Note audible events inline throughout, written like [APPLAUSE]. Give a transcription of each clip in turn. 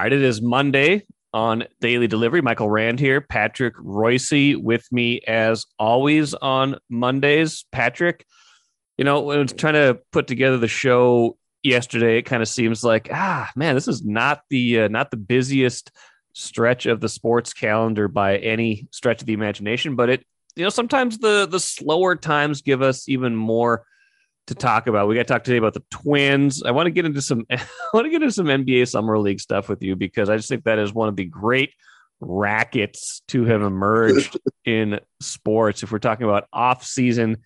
Right, it is Monday on Daily Delivery. Michael Rand here, Patrick Reusse with me as always on Mondays. Patrick, you know, when I was trying to put together the show yesterday, it kind of seems like, ah, man, this is not the uh, not the busiest stretch of the sports calendar by any stretch of the imagination, but it, you know, sometimes the the slower times give us even more to talk about. We got to talk today about the Twins. I want to get into some [LAUGHS] I want to get into some NBA summer league stuff with you because I just think that is one of the great rackets to have emerged [LAUGHS] in sports. If we're talking about off-season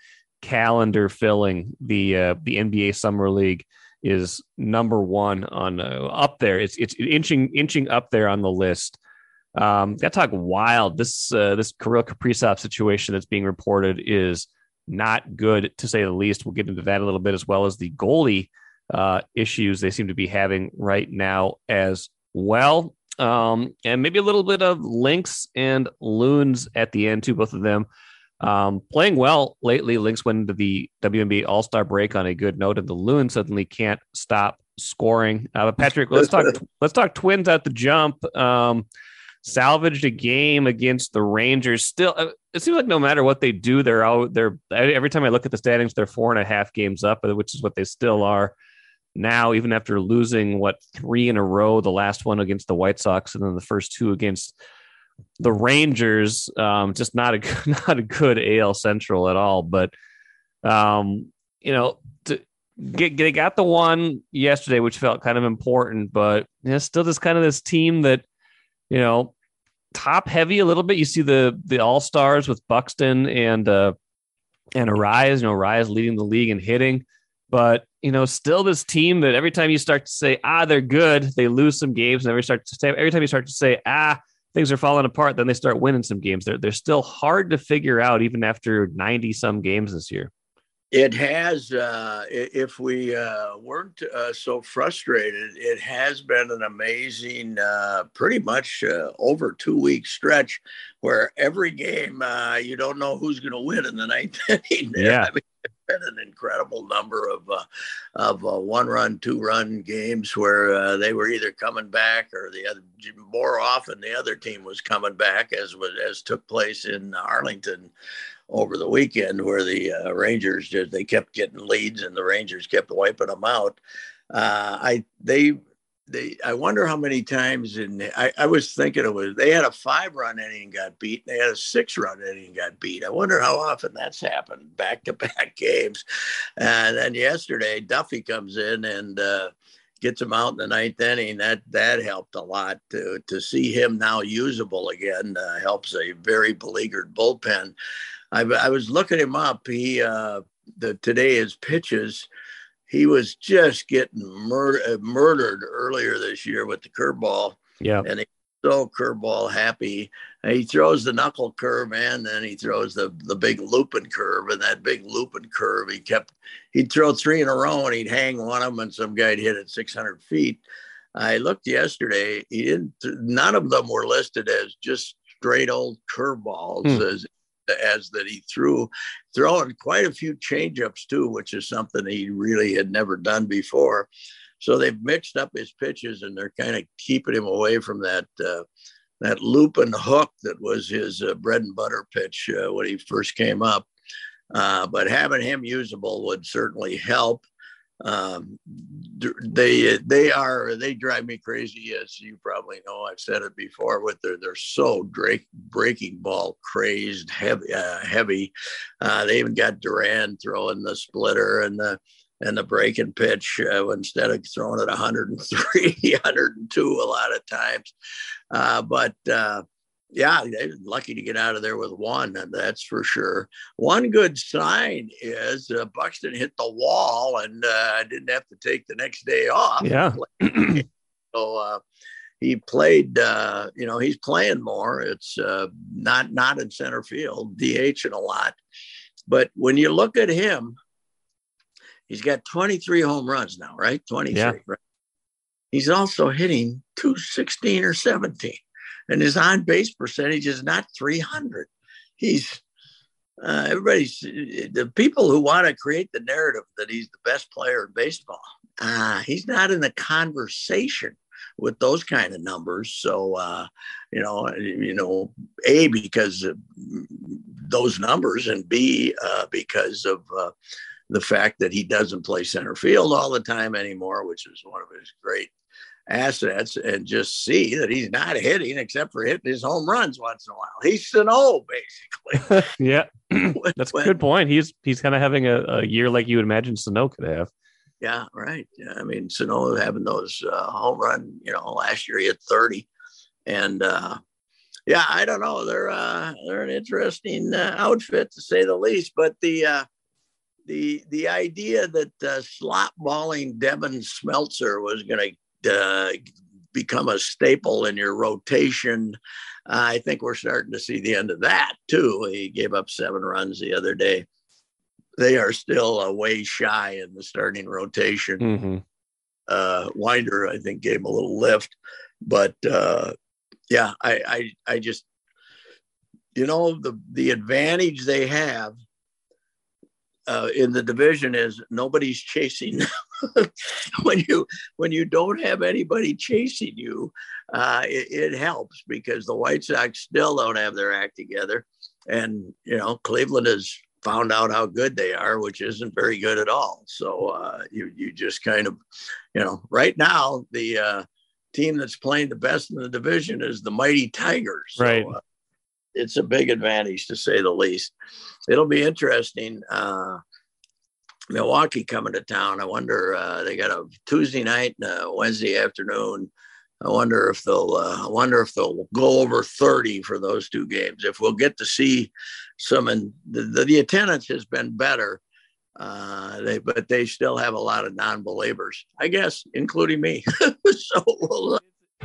calendar filling, the uh, the NBA summer league is number one on uh, up there. It's it's inching inching up there on the list. Um, got to talk wild. This uh, this Kirill Kaprizov situation that's being reported is not good to say the least. We'll get into that a little bit as well as the goalie uh, issues they seem to be having right now as well. Um, and maybe a little bit of Lynx and Loons at the end too, both of them um, playing well lately. Lynx went into the WNBA All Star break on a good note, and the Loons suddenly can't stop scoring. Uh, Patrick, let's talk. [LAUGHS] let's talk Twins at the jump. Um, salvaged a game against the Rangers. Still, uh, it seems like no matter what they do, they're out. They're every time I look at the standings, they're four and a half games up, which is what they still are now. Even after losing what three in a row, the last one against the White Sox, and then the first two against the Rangers. Um, just not a [LAUGHS] not a good AL Central at all. But um, you know, to, Get, they got the one yesterday, which felt kind of important, but still just kind of this team that you know, top heavy a little bit. You see the the all stars with Buxton and uh, and Arraez. You know, Arraez leading the league in hitting, but you know, still this team that every time you start to say ah they're good, they lose some games, and every start to say every time you start to say ah things are falling apart, then they start winning some games. They're they're still hard to figure out even after ninety some games this year. It has, uh, if we uh, weren't uh, so frustrated, it has been an amazing, uh, pretty much uh, over two week stretch where every game uh, you don't know who's going to win in the ninth [LAUGHS] inning. [LAUGHS] Yeah. I mean, it's been an incredible number of of one run, two run games where they were either coming back or the other. More often, the other team was coming back, as was as took place in Arlington over the weekend where the uh, Rangers just they kept getting leads and the Rangers kept wiping them out. Uh, I they they I wonder how many times in I, I was thinking it was they had a five run inning got beat. They had a six run inning got beat. I wonder how often that's happened back to back [LAUGHS] games. And then yesterday Duffy comes in and uh, gets him out in the ninth inning. That that helped a lot to to see him now usable again. Uh, helps a very beleaguered bullpen. I, I was looking him up. He uh, the today his pitches. He was just getting mur- uh, murdered earlier this year with the curveball. Yeah, and he so curveball happy. He throws the knuckle curve and then he throws the the big looping curve. And that big looping curve, he kept he'd throw three in a row and he'd hang one of them, and some guy'd hit it 600 feet. I looked yesterday. He didn't. None of them were listed as just straight old curveballs. Hmm. As as that he threw, throwing quite a few changeups too, which is something he really had never done before. So they've mixed up his pitches and they're kind of keeping him away from that uh, that loop and hook that was his uh, bread and butter pitch uh, when he first came up. Uh, but having him usable would certainly help um, they they are they drive me crazy as you probably know. I've said it before with their they're so break, breaking ball crazed heavy uh, heavy. Uh, they even got Duran throwing the splitter and the and the breaking pitch uh, instead of throwing it 103 102 [LAUGHS] a lot of times. Uh, but yeah, they're lucky to get out of there with one, and that's for sure. One good sign is uh, Buxton hit the wall and uh, didn't have to take the next day off. Yeah. so uh, he played, uh, you know, he's playing more. It's uh, not not in center field, DH a lot. But when you look at him, he's got 23 home runs now, right? 23. Yeah. Right? He's also hitting 216 or 17 and his on base percentage is not 300. He's uh, everybody's the people who want to create the narrative that he's the best player in baseball. Uh, he's not in the conversation with those kind of numbers. So, uh, you know, you know, a because those numbers, and b uh, because of uh, the fact that he doesn't play center field all the time anymore, which is one of his great assets and just see that he's not hitting except for hitting his home runs once in a while. He's Sano, basically. [LAUGHS] yeah, [CLEARS THROAT] that's a good point. He's he's kind of having a, a, year like you would imagine Sano could have. Yeah, right. Yeah, I mean Sano having those uh, home run. You know, last year he hit thirty, and uh, yeah, I don't know. They're uh, they're an interesting uh, outfit to say the least. But the uh, the the idea that uh, slot balling Devin Smeltzer was going to uh, become a staple in your rotation. Uh, I think we're starting to see the end of that too. He gave up seven runs the other day. They are still a way shy in the starting rotation. Mm-hmm. Uh, Winder, I think, gave him a little lift, but uh, yeah, I, I, I just, you know, the the advantage they have uh, in the division is nobody's chasing [LAUGHS] when you when you don't have anybody chasing you uh, it, it, helps because the white sox still don't have their act together. And you know cleveland has found out how good they are which isn't very good at all. So uh, you you just kind of you know right now the uh, team that's playing the best in the division is the mighty tigers. So, right. uh, it's a big advantage to say the least. It'll be interesting. Uh, Milwaukee coming to town. I wonder uh, they got a Tuesday night and a Wednesday afternoon. I wonder if they'll. Uh, I wonder if they'll go over thirty for those two games. If we'll get to see some, and the, the, attendance has been better. Uh, they, but they still have a lot of non-believers, I guess, including me. [LAUGHS] so we'll,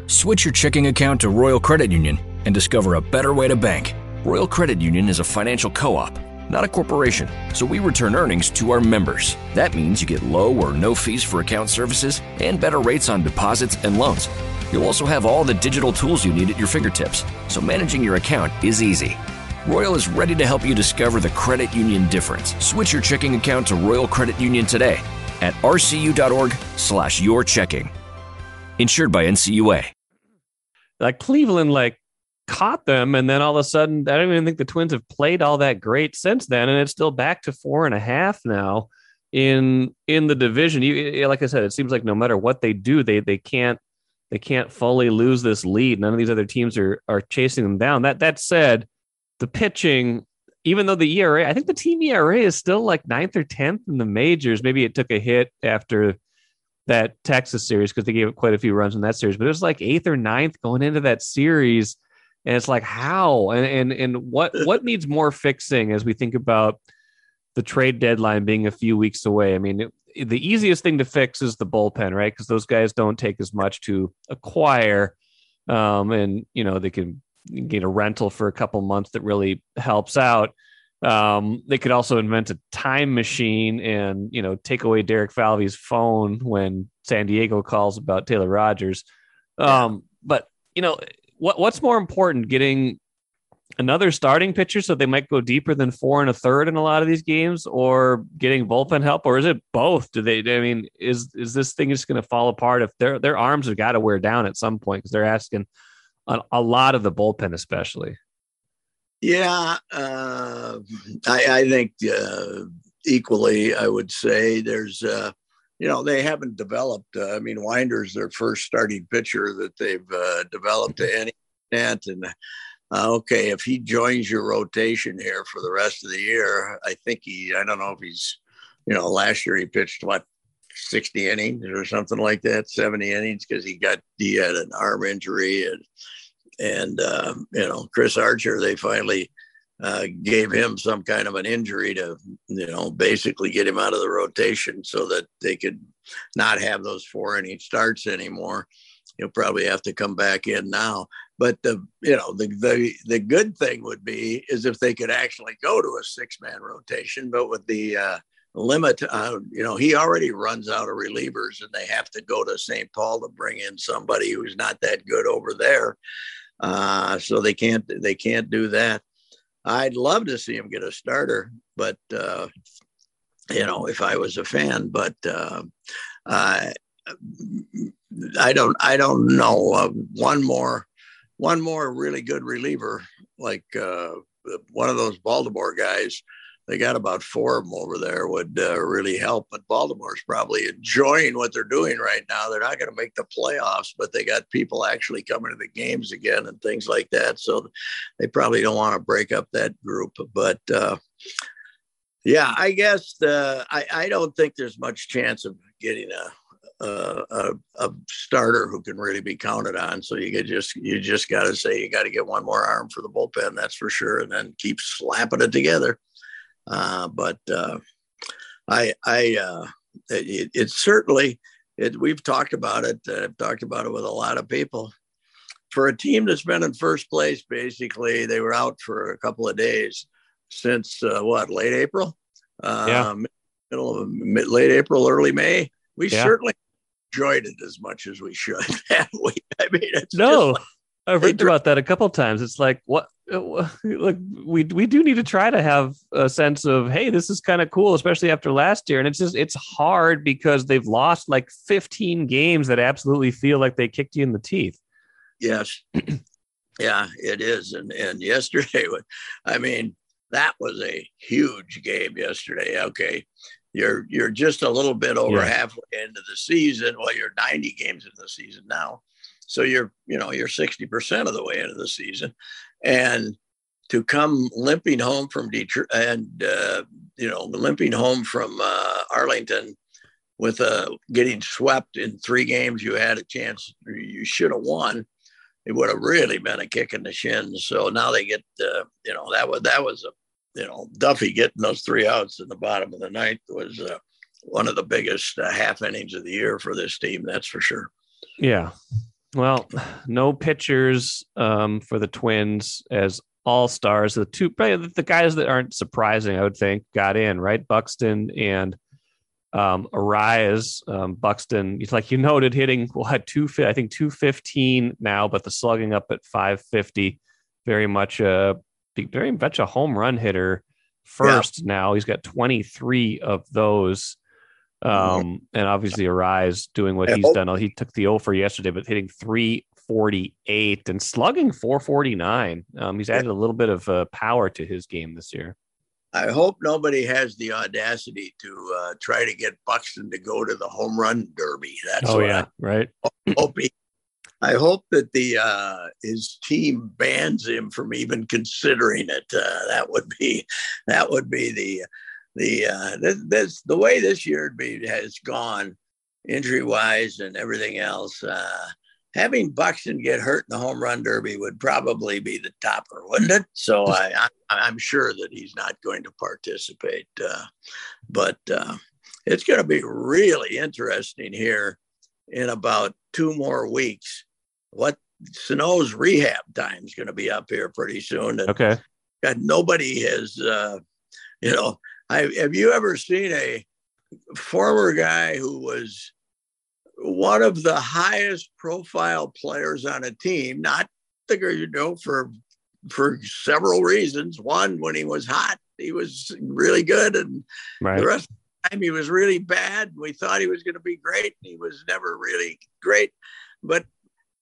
Switch your checking account to Royal Credit Union and discover a better way to bank. Royal Credit Union is a financial co op, not a corporation, so we return earnings to our members. That means you get low or no fees for account services and better rates on deposits and loans. You'll also have all the digital tools you need at your fingertips, so managing your account is easy. Royal is ready to help you discover the credit union difference. Switch your checking account to Royal Credit Union today at rcu.org/slash your checking. Insured by NCUA. Like Cleveland, like caught them, and then all of a sudden, I don't even think the Twins have played all that great since then, and it's still back to four and a half now in in the division. You like I said, it seems like no matter what they do, they they can't they can't fully lose this lead. None of these other teams are are chasing them down. That that said, the pitching, even though the ERA, I think the team ERA is still like ninth or tenth in the majors. Maybe it took a hit after that Texas series because they gave up quite a few runs in that series, but it was like eighth or ninth going into that series. And it's like how and and and what [LAUGHS] what needs more fixing as we think about the trade deadline being a few weeks away. I mean, it, the easiest thing to fix is the bullpen, right? Because those guys don't take as much to acquire, um, and you know they can get a rental for a couple months that really helps out. Um, they could also invent a time machine and you know take away Derek Falvey's phone when San Diego calls about Taylor Rogers. Um, but you know what what's more important, getting another starting pitcher so they might go deeper than four and a third in a lot of these games, or getting bullpen help, or is it both? Do they? I mean, is is this thing just going to fall apart if their their arms have got to wear down at some point because they're asking a, a lot of the bullpen, especially. Yeah, uh, I, I, think uh, equally. I would say there's, uh, you know, they haven't developed. Uh, I mean, Winder's their first starting pitcher that they've uh, developed to any extent, and uh, okay, if he joins your rotation here for the rest of the year, I think he. I don't know if he's, you know, last year he pitched what 60 innings or something like that, 70 innings because he got he had an arm injury and and uh, you know Chris Archer, they finally uh, gave him some kind of an injury to you know basically get him out of the rotation so that they could not have those four inning starts anymore. He'll probably have to come back in now. But the you know the the the good thing would be is if they could actually go to a six man rotation, but with the uh, limit, uh, you know, he already runs out of relievers, and they have to go to St. Paul to bring in somebody who's not that good over there. Uh, so they can't they can't do that. I'd love to see him get a starter, but uh, you know, if I was a fan, but uh, uh, I don't I don't know uh, one more one more really good reliever like uh, one of those Baltimore guys. They got about four of them over there would uh, really help. But Baltimore's probably enjoying what they're doing right now. They're not going to make the playoffs, but they got people actually coming to the games again and things like that. So they probably don't want to break up that group. But uh, yeah, I guess I, I don't think there's much chance of getting a a, a, starter who can really be counted on. So you just you just got to say you got to get one more arm for the bullpen, that's for sure, and then keep slapping it together. Uh, but uh, I I uh, it, it, certainly it, we've talked about it. I've talked about it with a lot of people. For a team that's been in first place, basically they were out for a couple of days since uh, what late April, yeah. Um, middle of mid, late April, early May. We Yeah. certainly enjoyed it as much as we should. [LAUGHS] I mean, it's no, like, I've written about that a couple of times. It's like what, [LAUGHS] look, we we do need to try to have a sense of hey, this is kind of cool, especially after last year. And it's just it's hard because they've lost like 15 games that absolutely feel like they kicked you in the teeth. yes, [CLEARS THROAT] yeah, it is. And and [LAUGHS] yesterday, I mean, that was a huge game yesterday. Okay. You're you're just a little bit over Yeah. halfway into the season. Well, you're 90 games into the season now. So you're, you know, you're 60% of the way into the season. And to come limping home from Detroit and uh, you know, limping home from uh, Arlington with uh, getting swept in three games you had a chance you should have won. It would have really been a kick in the shins so now they get uh, you know that was that was a you know duffy getting those three outs in the bottom of the ninth was uh, one of the biggest uh, half innings of the year for this team that's for sure. Yeah. Well, no pitchers um, for the Twins as all stars. The two, probably the guys that aren't surprising, I would think, got in right. Buxton and um, Arraez. Um, Buxton, [LAUGHS] like you noted, hitting what two? I think two fifteen now, but the slugging up at five fifty. Very much a very much a home run hitter. First now, he's got twenty three of those. Um, and obviously Arraez doing what he's done. He took the O for yesterday, but hitting 348 and slugging 449. Um, he's added a little bit of uh, power to his game this year. i hope nobody has the audacity to uh, try to get buxton to go to the home run derby that's oh yeah, right. I [LAUGHS] hope he, I hope that the uh, his team bans him from even considering it. Uh, that would be that would be the the uh, this, this the way this year has gone, injury wise and everything else. Uh, having Buxton get hurt in the home run derby would probably be the topper, wouldn't it? So [LAUGHS] I, I I'm sure that he's not going to participate. Uh, but uh, it's going to be really interesting here in about two more weeks. What Sano's rehab time is going to be up here pretty soon, and Okay. God, nobody has, uh, you know, I, have you ever seen a former guy who was one of the highest profile players on a team, not the you know, for for several reasons. One, when he was hot, he was really good, and Right. the rest of the time he was really bad. We thought he was going to be great. and He was never really great, but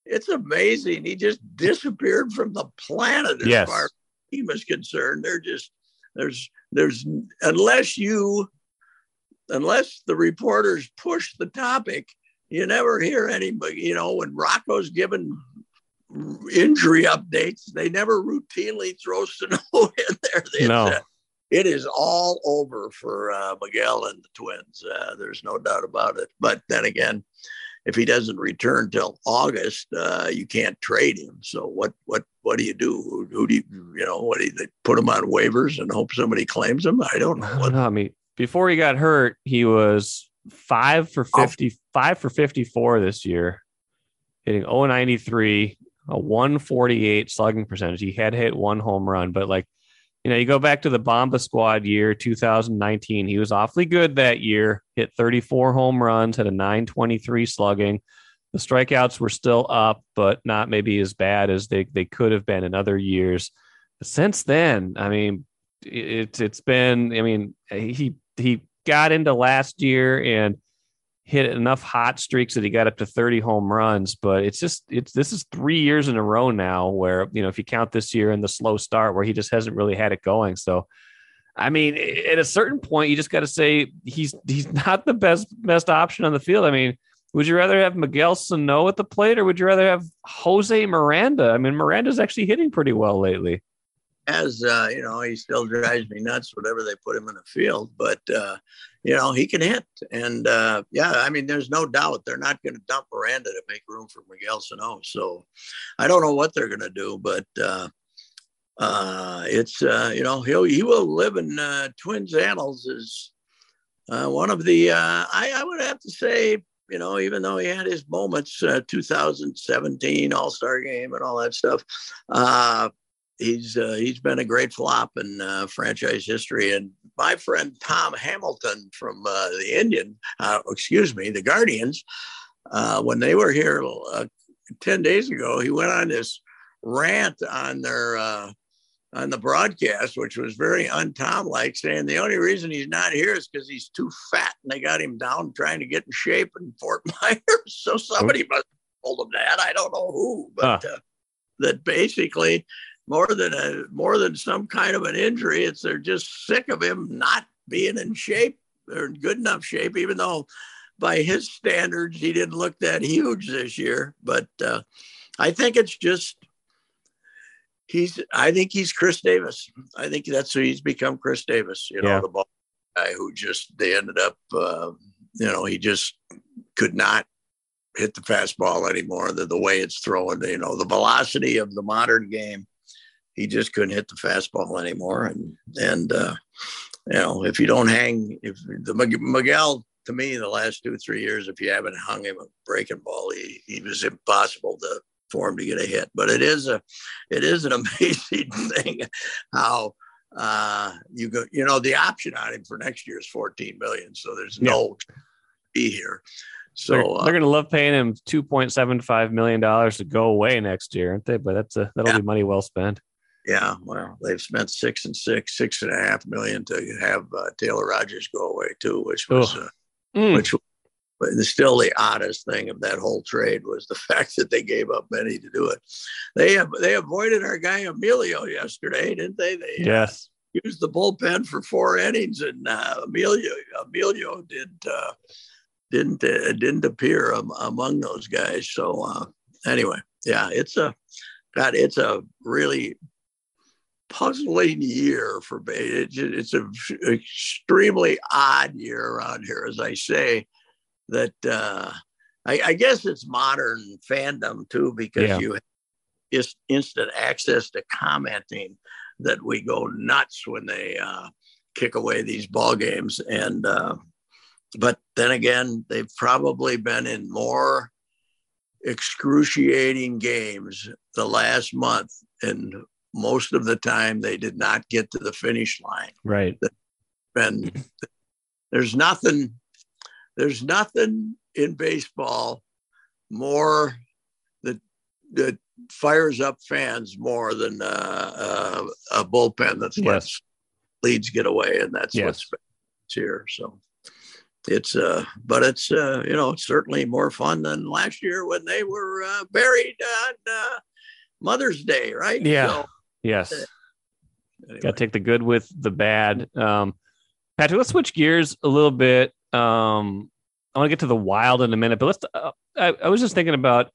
it's amazing. He just disappeared from the planet as Yes. far as the team is concerned. They're just there's there's unless you unless the reporters push the topic, you never hear anybody. You know when Rocco's given injury updates, they never routinely throw [LAUGHS] Sano in there. It's, No. uh, it is all over for uh, Miguel and the Twins. Uh, there's no doubt about it. But then again, if he doesn't return till August, uh, you can't trade him. So what what what do you do? Who, who do you you know? What do you they put him on waivers and hope somebody claims him? I don't know. I What, [LAUGHS] know. I mean, before he got hurt, he was five for Oh. five for 54 this year, hitting 093, a 148 slugging percentage. He had hit one home run, but like, you know, you go back to the Bomba squad year 2019, he was awfully good that year, hit 34 home runs, had a 923 slugging. The strikeouts were still up, but not maybe as bad as they, they could have been in other years. Since then, I mean, it's it's been i mean he he got into last year and hit enough hot streaks that he got up to 30 home runs. But it's just it's this is three years in a row now where you know if you count this year and the slow start where he just hasn't really had it going. So I mean, at a certain point, you just got to say he's he's [LAUGHS] not the best best option on the field. I mean, would you rather have Miguel Sano at the plate, or would you rather have Jose Miranda? I mean, Miranda's actually hitting pretty well lately. As uh, you know, he still drives me nuts. Whatever they put him in the field, but uh, you know he can hit, and uh, yeah, I mean, there's no doubt they're not going to dump Miranda to make room for Miguel Sano. So I don't know what they're going to do, but uh, uh, it's uh, you know he'll he will live in Twins annals uh, one of the I, I would have to say you know even though he had his moments uh, 2017 All Star game and all that stuff he's uh, he's been a great flop in uh, franchise history and my friend Tom Hamilton from uh, the Indian uh, excuse me the Guardians uh, when they were here uh, 10 days ago he went on this rant on their uh, on the broadcast, which was very untom like, saying the only reason he's not here is because he's too fat and they got him down trying to get in shape in Fort [LAUGHS] Myers. So somebody must have told him that. I don't know who, but uh, that basically more than a more than some kind of an injury, it's they're just sick of him not being in shape or in good enough shape, even though by his standards he didn't look that huge this year. But uh, I think it's just he's I think he's Chris Davis. I think that's who he's become Chris Davis, you know, yeah. the ball guy who just they ended up uh, you know, he just could not hit the fastball anymore. The the way it's thrown, you know, the velocity of the modern game, he just couldn't hit the fastball anymore. And and uh, you know, if you don't hang, if the Miguel to me the last two three years, if you haven't hung him a breaking ball, he he was impossible to for him to get a hit. But it is a, it is an [LAUGHS] amazing thing how uh, you go. You know, the option on him for next year is 14 million. So there's no be here. So they're, uh, they're going to love paying him 2.75 million dollars to go away next year, aren't they? But that's a that'll yeah. be money well spent. Yeah, well, they've spent six and six, six and a half million to have uh, Taylor Rogers go away too, which was uh, mm. which but still the oddest thing of that whole trade was the [LAUGHS] fact that they gave up many to do it. They have they avoided our guy Emilio yesterday, didn't they? They uh, yes. Uh, used the bullpen for four innings, and uh, Emilio Emilio did uh, didn't uh, didn't appear um, among those guys. So uh, anyway, yeah, it's a God, it's a really puzzling year for me. It's, it's an extremely odd year around here, as I say that uh, I, I, guess it's modern fandom too because yeah. you have just instant access to commenting that we go nuts when they uh, kick away these ball games and uh, but then again they've probably been in more excruciating games the last month and most of the time they did not get to the finish line right and there's nothing there's nothing in baseball more that that fires up fans more than uh, uh, a bullpen that yes. lets leads get away, and that's yes. what's here. So it's uh, but it's uh, you know, it's certainly more fun than last year when they were uh, buried on uh, Mother's Day, right? Yeah. So, yes. Anyway. Got to take the good with the bad. Um, Patrick, let's switch gears a little bit. Um, I want to get to the wild in a minute, but let's. Uh, I, I, was just thinking about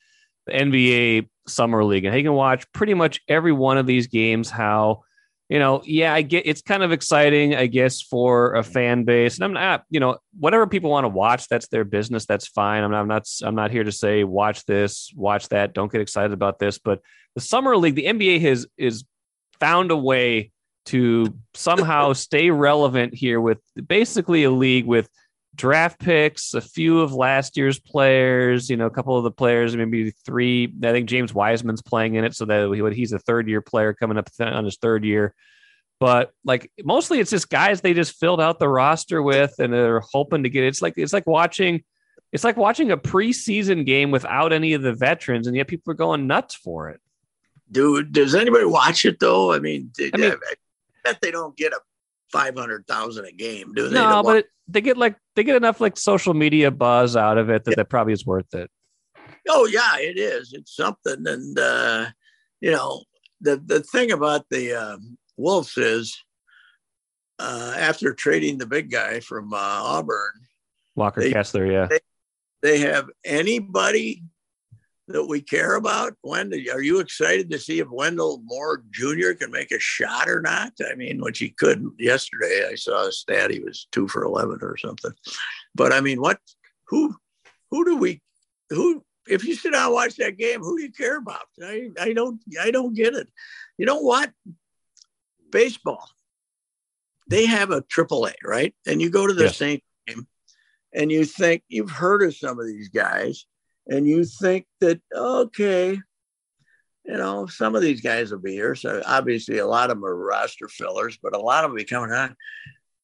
the NBA Summer League and how you can watch pretty much every one of these games. How, you know, yeah, I get it's kind of exciting, I guess, for a fan base, and I'm not, you know, whatever people want to watch, that's their business. That's fine. I'm not, I'm not, I'm not here to say watch this, watch that. Don't get excited about this. But the Summer League, the NBA has is found a way to somehow [LAUGHS] stay relevant here with basically a league with draft picks, a few of last year's players, you know, a couple of the players, maybe three. I think James Wiseman's playing in it, so that he's a third year player coming up on his third year. But like mostly, it's just guys they just filled out the roster with, and they're hoping to get. It's like it's like watching, it's like watching a preseason game without any of the veterans, and yet people are going nuts for it. Dude, does anybody watch it though? I mean, I, mean, I bet they don't get a five hundred thousand a game, do they? No, but it, they get like they get enough like social media buzz out of it that yeah. that probably is worth it. Oh yeah, it is. It's something, and uh, you know the the thing about the uh, Wolves is uh, after trading the big guy from uh, Auburn, Walker they, Kessler, yeah, they, they have anybody that we care about? Wendell, are you excited to see if Wendell Moore Jr. can make a shot or not? I mean, which he couldn't yesterday. I saw a stat he was two for eleven or something. But I mean, what? Who? Who do we? Who? If you sit down and watch that game, who do you care about? I I don't I don't get it. You know what? Baseball. They have a triple A, right? And you go to the yeah. same game and you think you've heard of some of these guys and you think that okay you know some of these guys will be here. So obviously a lot of them are roster fillers but a lot of them will be coming on.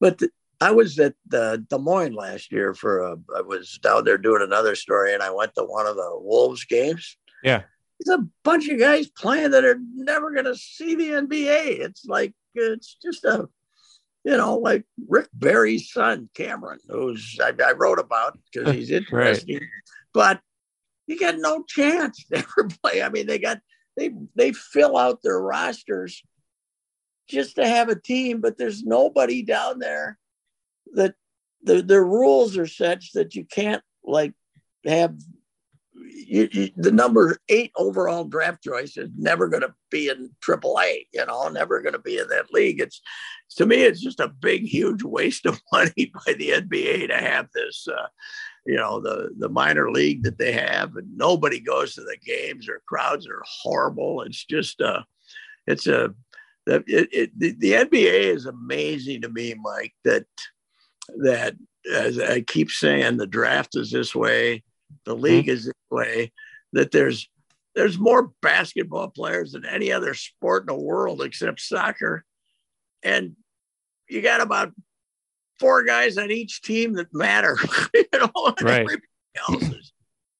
But the, i was at the des moines last year for a i was down there doing another story and i went to one of the wolves games. Yeah. It's a bunch of guys playing that are never going to see the nba it's like it's just a you know, like Rick Barry's son, Cameron, who's I, I wrote about because [LAUGHS] he's interesting. right. But you got no chance to [LAUGHS] ever play. I mean, they got they they fill out their rosters just to have a team, but there's nobody down there that the the rules are such that you can't like have you, you, the number eight overall draft choice is never going to be in Triple A. You know, never going to be in that league. It's to me, it's just a big, huge waste of [LAUGHS] money by the NBA to have this. Uh, you know the the minor league that they have and nobody goes to the games. Or crowds are horrible. It's just uh it's a it, it, the, the nba is amazing to me mike that that as i keep saying the draft is this way the mm-hmm. league is this way that there's there's more basketball players than any other sport in the world except soccer. And you got about four guys on each team that matter. [LAUGHS] you know, right.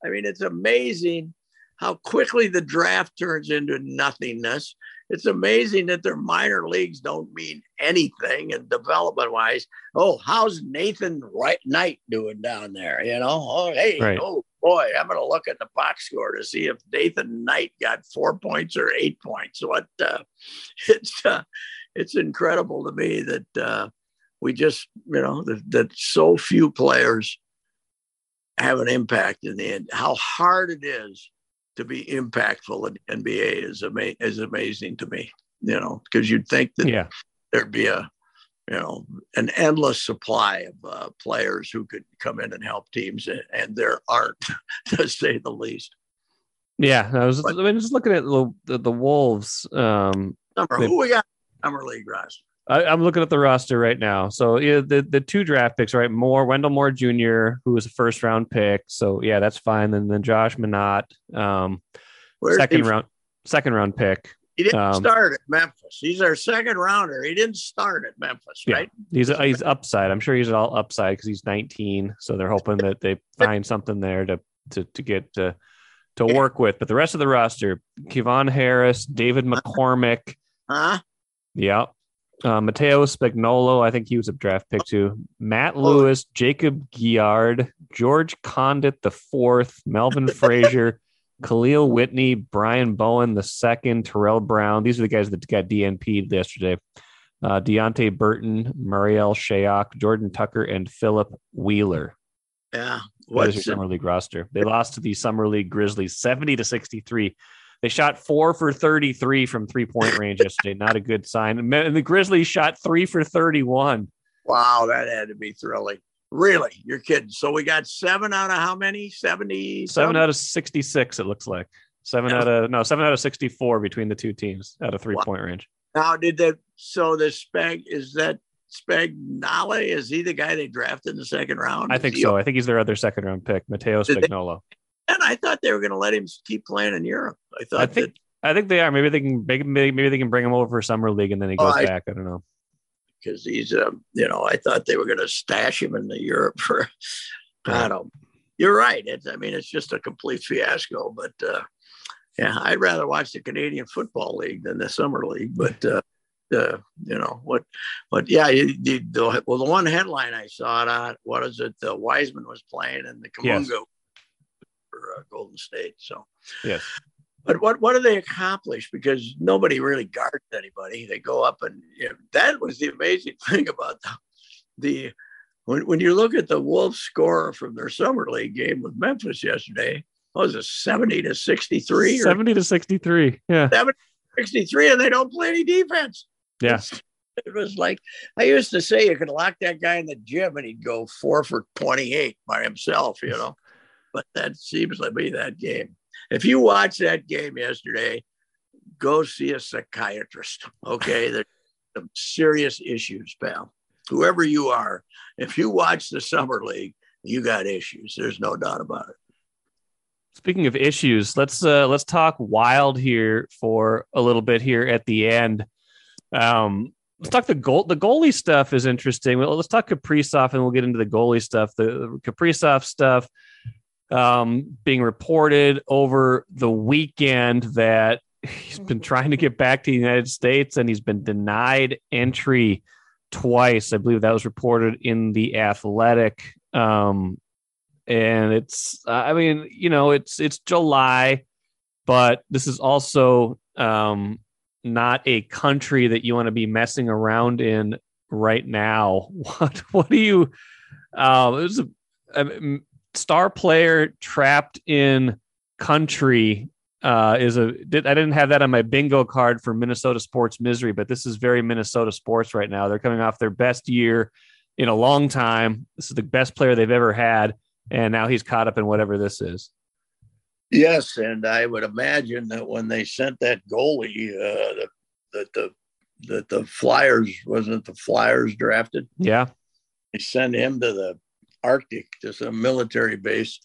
I mean, it's amazing how quickly the draft turns into nothingness. It's amazing that their minor leagues don't mean anything and development wise. Oh, how's Nathan Wright Knight doing down there? You know, oh, hey, right. oh boy, I'm going to look at the box score to see if Nathan Knight got four points or eight points. What uh, [LAUGHS] it's uh, it's incredible to me that uh, we just, you know, that, that so few players have an impact in the end. How hard it is to be impactful in NBA is, ama- is amazing to me, you know, because you'd think that yeah. there'd be a, you know, an endless supply of uh, players who could come in and help teams, and, and there aren't, [LAUGHS] to say the least. Yeah, I was. But, I mean, just looking at the the, the Wolves. Um, summer, who we got summer league roster? I, am looking at the roster right now. So yeah, the the two draft picks, right? More Wendell Moore Jr., who was a first round pick. So yeah, that's fine. And then Josh Minott, um, second round, second round pick. He didn't um, start at Memphis. He's our second rounder. He didn't start at Memphis, right? Yeah, he's he's upside. I'm sure he's all upside because he's 19. So they're hoping that they find something there to to to get to to work with. But the rest of the roster: Kevon Harris, David McCormack. Huh? Yeah. Uh, Matteo Spagnolo, I think he was a draft pick too. Matt oh. Lewis, Jacob Gilyard, George Conditt the fourth, Melvin [LAUGHS] Frazier, Kahlil Whitney, Brian Bowen the second, Terrell Brown. These are the guys that got DNP'd yesterday. Uh, Deonte Burton, Marial Shayok, Jordan Tucker, and Philip Wheeler. Yeah. What's your summer league roster? They lost to the summer league Grizzlies 70 to 63. They shot four for 33 from three point range yesterday. Not a good sign. And the Grizzlies shot three for 31. Wow, that had to be thrilling. Really? You're kidding. So we got seven out of how many? 70? Seven out of 66, it looks like. Seven out of, no, seven out of 64 between the two teams out of three wow. point range. Now, did that, so the spec, is that Spagnolo? Is he the guy they drafted in the second round? I think so. I think he's their other second round pick, Matteo Spagnolo. And I thought they were going to let him keep playing in Europe. I thought. I think. That, I think they are. Maybe they can. Maybe maybe they can bring him over for summer league and then he oh, goes oh, I, back. I don't know. Because he's, um, you know, I thought they were going to stash him in the Europe for. I don't. You're right. It's. I mean, it's just a complete fiasco. But uh, yeah, I'd rather watch the Canadian Football League than the Summer League. But uh, uh, you know what, but yeah, you, you, the, well, the one headline I saw it on, what is it? The Wiseman was playing in the Kuminga yes. For uh, Golden State. So yes. But what what do they accomplish? Because nobody really guards anybody. They go up and you know, that was the amazing [LAUGHS] thing about the, the when when you look at the Wolves score from their summer league game with Memphis yesterday, was it 70 to 63? 70 to 63. Yeah. 70 63 and they don't play any defense. Yeah. [LAUGHS] it was like I used to say you could lock that guy in the gym and he'd go four for 28 by himself, you know. [LAUGHS] but that seems to be that game. If you watch that game yesterday, go see a psychiatrist. Okay. [LAUGHS] There's some serious issues, pal. Whoever you are, if you watch the summer league, you got issues. There's no doubt about it. Speaking of issues, let's uh, let's talk wild here for a little bit here at the end. Um, let's talk the goal. The goalie stuff is interesting. Well, let's talk Kaprizov, and we'll get into the goalie stuff. The, the Kaprizov stuff um, being reported over the weekend that he's been [LAUGHS] trying to get back to the United States, and he's been denied entry twice. I believe that was reported in the Athletic. Um, and it's uh, i mean you know it's it's july but this is also um not a country that you want to be messing around in right now [LAUGHS] what what do you um it was a, a star player trapped in country uh is a did, i didn't have that on my bingo card for minnesota sports misery but this is very minnesota sports right now they're coming off their best year in a long time this is the best player they've ever had and now he's caught up in whatever this is. Yes, and I would imagine that when they sent that goalie, uh, that the that the Flyers wasn't the Flyers drafted. Yeah, they sent him to the Arctic to a military base.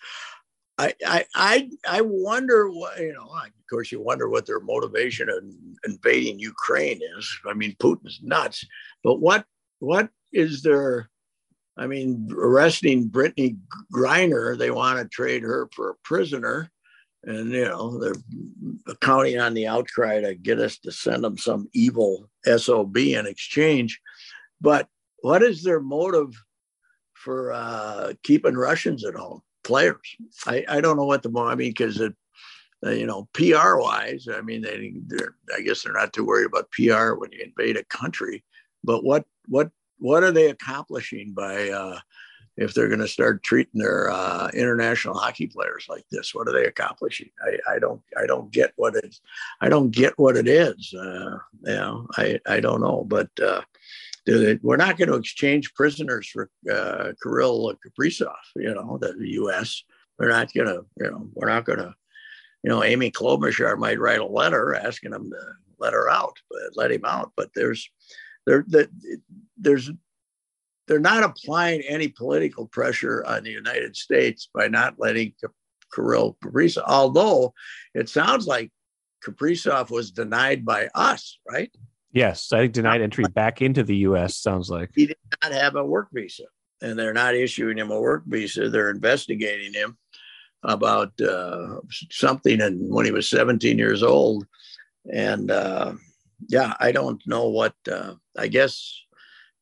I I I, I wonder what you know. Of course, you wonder what their motivation in invading Ukraine is. I mean, Putin's nuts, but what what is their I mean, arresting Brittney Griner, they want to trade her for a prisoner. And, you know, they're counting on the outcry to get us to send them some evil SOB in exchange. But what is their motive for uh, keeping Russians at home? Players. I, I don't know what the, I mean, because it, uh, you know, PR wise, I mean, they, they're, I guess they're not too worried about PR when you invade a country. But what, what what are they accomplishing by uh, if they're going to start treating their uh, international hockey players like this? What are they accomplishing? I, I don't I don't get what it's I don't get what it is. Uh, you know, I I don't know, but. Uh, we're not going to exchange prisoners for uh, Kirill Kaprizov, you know, the U.S. We're not going to, you know, we're not going to, you know, Amy Klobuchar might write a letter asking them to let her out, but let him out. But there's, there, that there's they're not applying any political pressure on the United States by not letting Kirill Kaprizov, although it sounds like Kaprizov was denied by us, right? Yes, I think denied entry back into the U.S. Sounds like he did not have a work visa, and they're not issuing him a work visa. They're investigating him about uh, something, and when he was 17 years old, and uh, yeah, I don't know what. Uh, I guess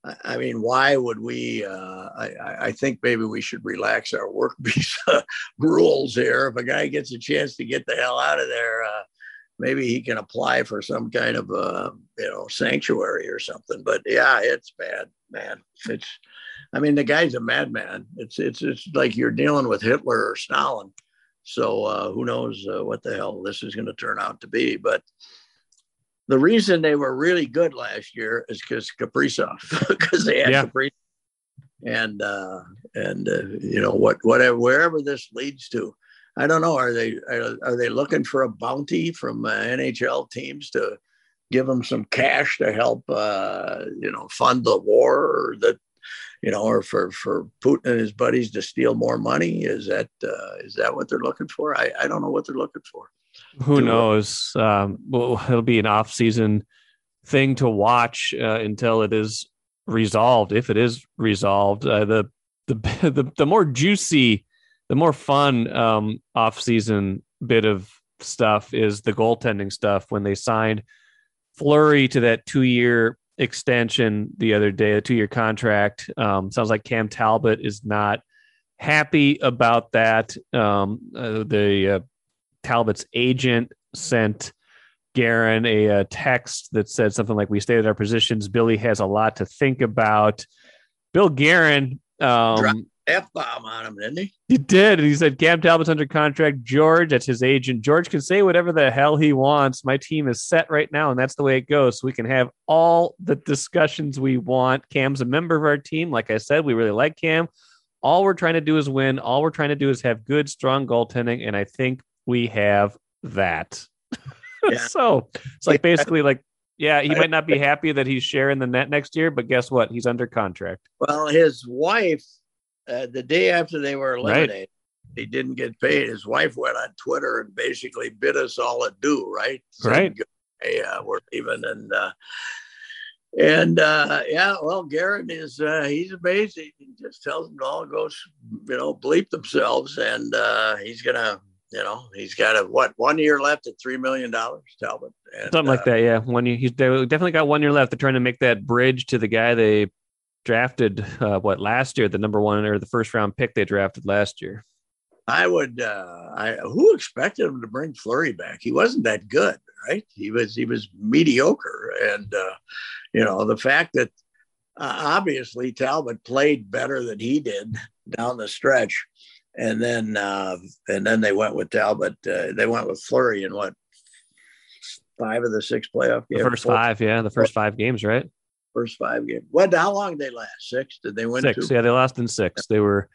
I mean, why would we? Uh, I, I, think maybe we should relax our work [LAUGHS] visa rules here. If a guy gets a chance to get the hell out of there, uh, maybe he can apply for some kind of uh, you know sanctuary or something. But yeah, it's bad, man. It's, I mean, the guy's a madman. It's it's it's like you're dealing with Hitler or Stalin. So uh, who knows uh, what the hell this is going to turn out to be? But the reason they were really good last year is because Kaprizov, [LAUGHS] because they had yeah. Kaprizov. And uh, and uh, you know what whatever wherever this leads to, I don't know. Are they are, are they looking for a bounty from uh, NHL teams to give them some cash to help uh, you know fund the war or that you know or for for Putin and his buddies to steal more money? Is that uh, is that what they're looking for? I, I don't know what they're looking for. Who knows? Um, well, it'll be an off-season thing to watch uh, until it is resolved. If it is resolved, uh, the, the [LAUGHS] the the more juicy, the more fun um, off-season bit of stuff is the goaltending stuff when they signed Fleury to that two year extension the other day, a two year contract. Um, sounds like Cam Talbot is not happy about that. Um, uh, the uh, Talbot's agent sent Guerin a, a, text that said something like, "We stated our positions. Billy has a lot to think about." Bill Guerin um, f bomb on him, didn't he? He did, and he said Cam Talbot's under contract. George, that's his agent. George can say whatever the hell he wants. My team is set right now, and that's the way it goes. So we can have all the discussions we want. Cam's a member of our team. Like I said, we really like Cam. All we're trying to do is win. All we're trying to do is have good, strong goaltending, and I think we have that. [LAUGHS] Yeah. so it's like basically like, yeah, he might not be [LAUGHS] happy that he's sharing the net next year, but guess what? He's under contract. Well, his wife, uh, the day after they were eliminated, right. he didn't get paid. His wife went on Twitter and basically bid us all adieu, right? So right. Hey, uh, we're even and uh, and uh, yeah, well, Guerin is uh, he's amazing. He just tells them to all go, you know, bleep themselves, and uh, he's gonna you know, he's got a what one year left at three million dollars, Talbot. And, Something like uh, that, yeah. One year, he's definitely got one year left. They're trying to make that bridge to the guy they drafted. Uh, what last year, the number one or the first round pick they drafted last year. I would. Uh, I who expected him to bring Fleury back? He wasn't that good, right? He was. He was mediocre, and uh, you know the fact that uh, obviously Talbot played better than he did down the stretch and then uh, and then they went with Talbot. Uh, they went with Fleury in what five of the six playoff games. The first five, yeah, the first five games, right? First five games. What? How long did they last? Six? Did they win? Six. Two? Yeah, they lost in six. They were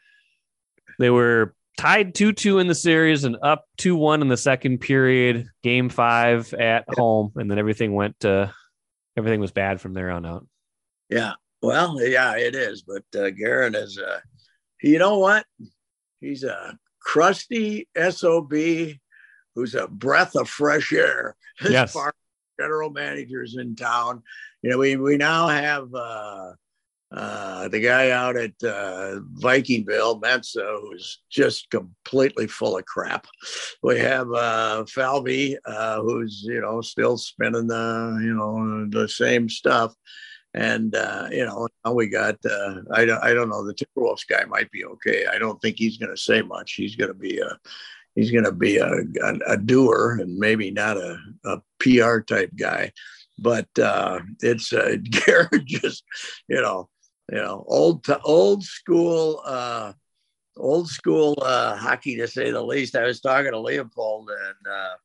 they were tied two two in the series and up two one in the second period. Game five at yeah. home, and then everything went. Uh, everything was bad from there on out. Yeah. Well, yeah, it is. But uh, Guerin is. Uh, you know what? He's a crusty SOB who's a breath of fresh air [LAUGHS] as yes. far general managers in town. You know, we, we now have uh, uh, the guy out at uh, Vikingville, Mensah, who's just completely full of crap. We have uh, Falvey, uh, who's, you know, still spinning the, you know, the same stuff. And uh, you know, now we got uh, I don't I don't know the Timberwolves guy might be okay. I don't think he's going to say much. He's going to be a he's going to be a, a, a, doer and maybe not a, a PR type guy. But uh, it's uh, [LAUGHS] Guerin just you know you know old to old school uh, old school uh, hockey to say the least. I was talking to Leipold and. Uh,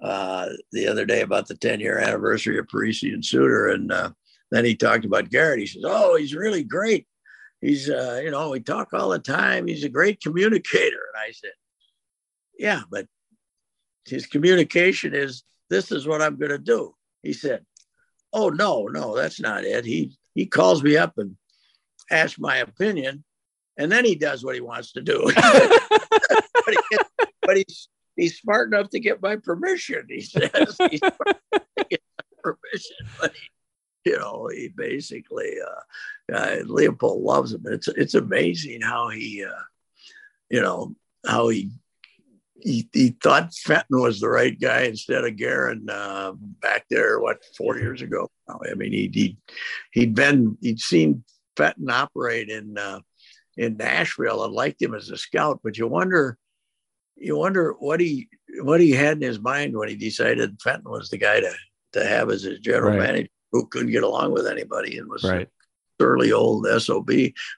uh, the other day about the 10 year anniversary of Parise and Suter. And uh, then he talked about Guerin. He says, "Oh, he's really great. He's, uh, you know, we talk all the time. He's a great communicator." And I said, "Yeah, but his communication is this is what I'm going to do." He said, "Oh no, no, that's not it. He he calls me up and asks my opinion, and then he does what he wants to do. [LAUGHS] but, he, but he's he's smart enough to get my permission. He says he's permission, but he, you know, he basically uh, uh, Leipold loves him. It's it's amazing how he, uh, you know, how he, he he thought Fenton was the right guy instead of Guerin uh, back there. What four years ago? I mean, he he he'd been he'd seen Fenton operate in uh, in Nashville and liked him as a scout, but you wonder. You wonder what he what he had in his mind when he decided Fenton was the guy to to have as his general right. manager who couldn't get along with anybody and was right. Surly old SOB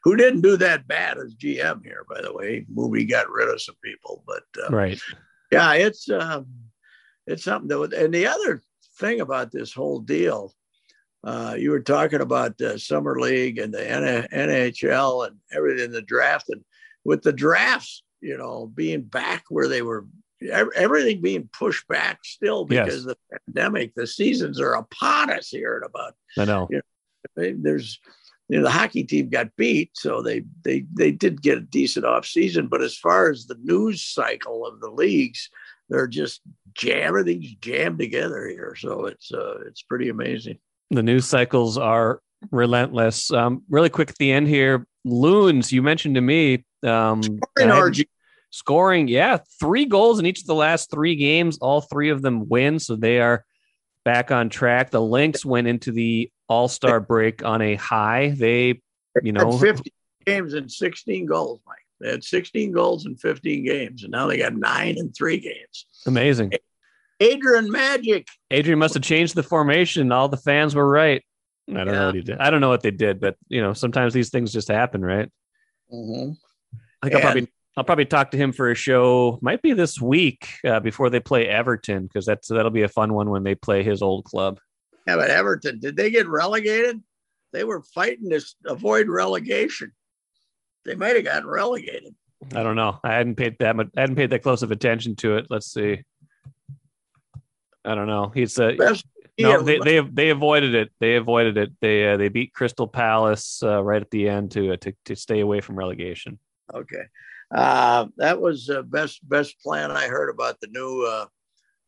who didn't do that bad as GM here, by the way. Movie got rid of some people, but uh, right. Yeah, it's um, it's something that. And the other thing about this whole deal, uh, you were talking about the summer league and the NHL and everything, the draft, and with the drafts, you know, being back where they were everything being pushed back still because yes. of the pandemic. The seasons are upon us here in about. I know. You know there's, you know, the hockey team got beat, so they they they did get a decent off season. But as far as the news cycle of the leagues, they're just jam everything's jammed together here. So it's uh it's pretty amazing. The news cycles are relentless. Um, really quick at the end here, loons. You mentioned to me. Um, scoring, yeah, three goals in each of the last three games. All three of them win, so they are back on track. The Lynx went into the All Star break on a high. They, you know, 50 games and 16 goals, Mike. They had 16 goals in 15 games, and now they got nine in three games. Amazing. Adrian Magic. Adrian must have changed the formation. All the fans were right. I don't yeah. know what he did. I don't know what they did, but you know, sometimes these things just happen, right? Mm-hmm. I think I'll probably I'll probably talk to him for a show. Might be this week uh, before they play Everton because that's that'll be a fun one when they play his old club. Yeah, but Everton did they get relegated? They were fighting to avoid relegation. They might have gotten relegated. I don't know. I hadn't paid that much. I hadn't paid that close of attention to it. Let's see. I don't know. He's a Best, no. They they they avoided it. They avoided it. They uh, they beat Crystal Palace uh, right at the end to uh, to to stay away from relegation. Okay, uh, that was the best best plan I heard about the new uh,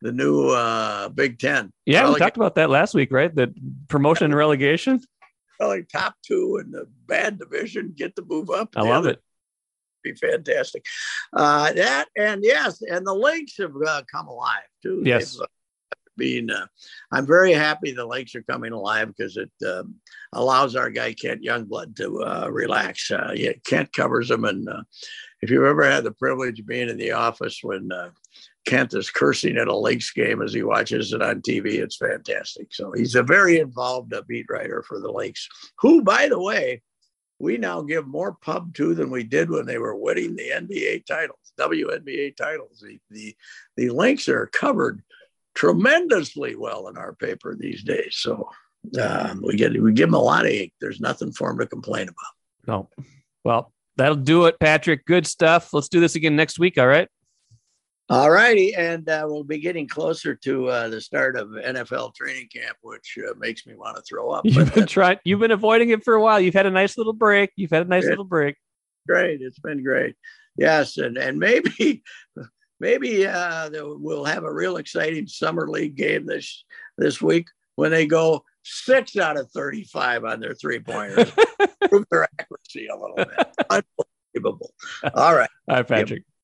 the new uh, Big Ten. Yeah, Releg- we talked about that last week, right? The promotion and relegation. Well, top two in the bad division get to move up. I love it. Be fantastic. Uh, that and yes, and the Lakes have uh, come alive too. Yes. They've, uh, being, uh, I'm very happy the lakes are coming alive because it um, allows our guy Kent Youngblood to uh, relax. Uh, yeah, Kent covers him, and uh, if you've ever had the privilege of being in the office when uh, Kent is cursing at a Lynx game as he watches it on TV, it's fantastic. So he's a very involved beat writer for the Lynx, who, by the way, we now give more pub to than we did when they were winning the NBA titles, WNBA titles. The the, the Lynx are covered tremendously well in our paper these days. So um, we get we give them a lot of ink. There's nothing for them to complain about. No, well, that'll do it, Patrick. Good stuff. Let's do this again next week. All right. All righty, and uh, we'll be getting closer to uh, the start of NFL training camp, which uh, makes me want to throw up. You've been trying. You've been avoiding it for a while. You've had a nice little break. You've had a nice little break. Great, it's been great. Yes, and and maybe [LAUGHS] maybe uh, we'll have a real exciting summer league game this this week when they go six out of thirty-five on their three pointers. [LAUGHS] Prove their accuracy a little bit. [LAUGHS] Unbelievable. All right. All right, Patrick. Yep.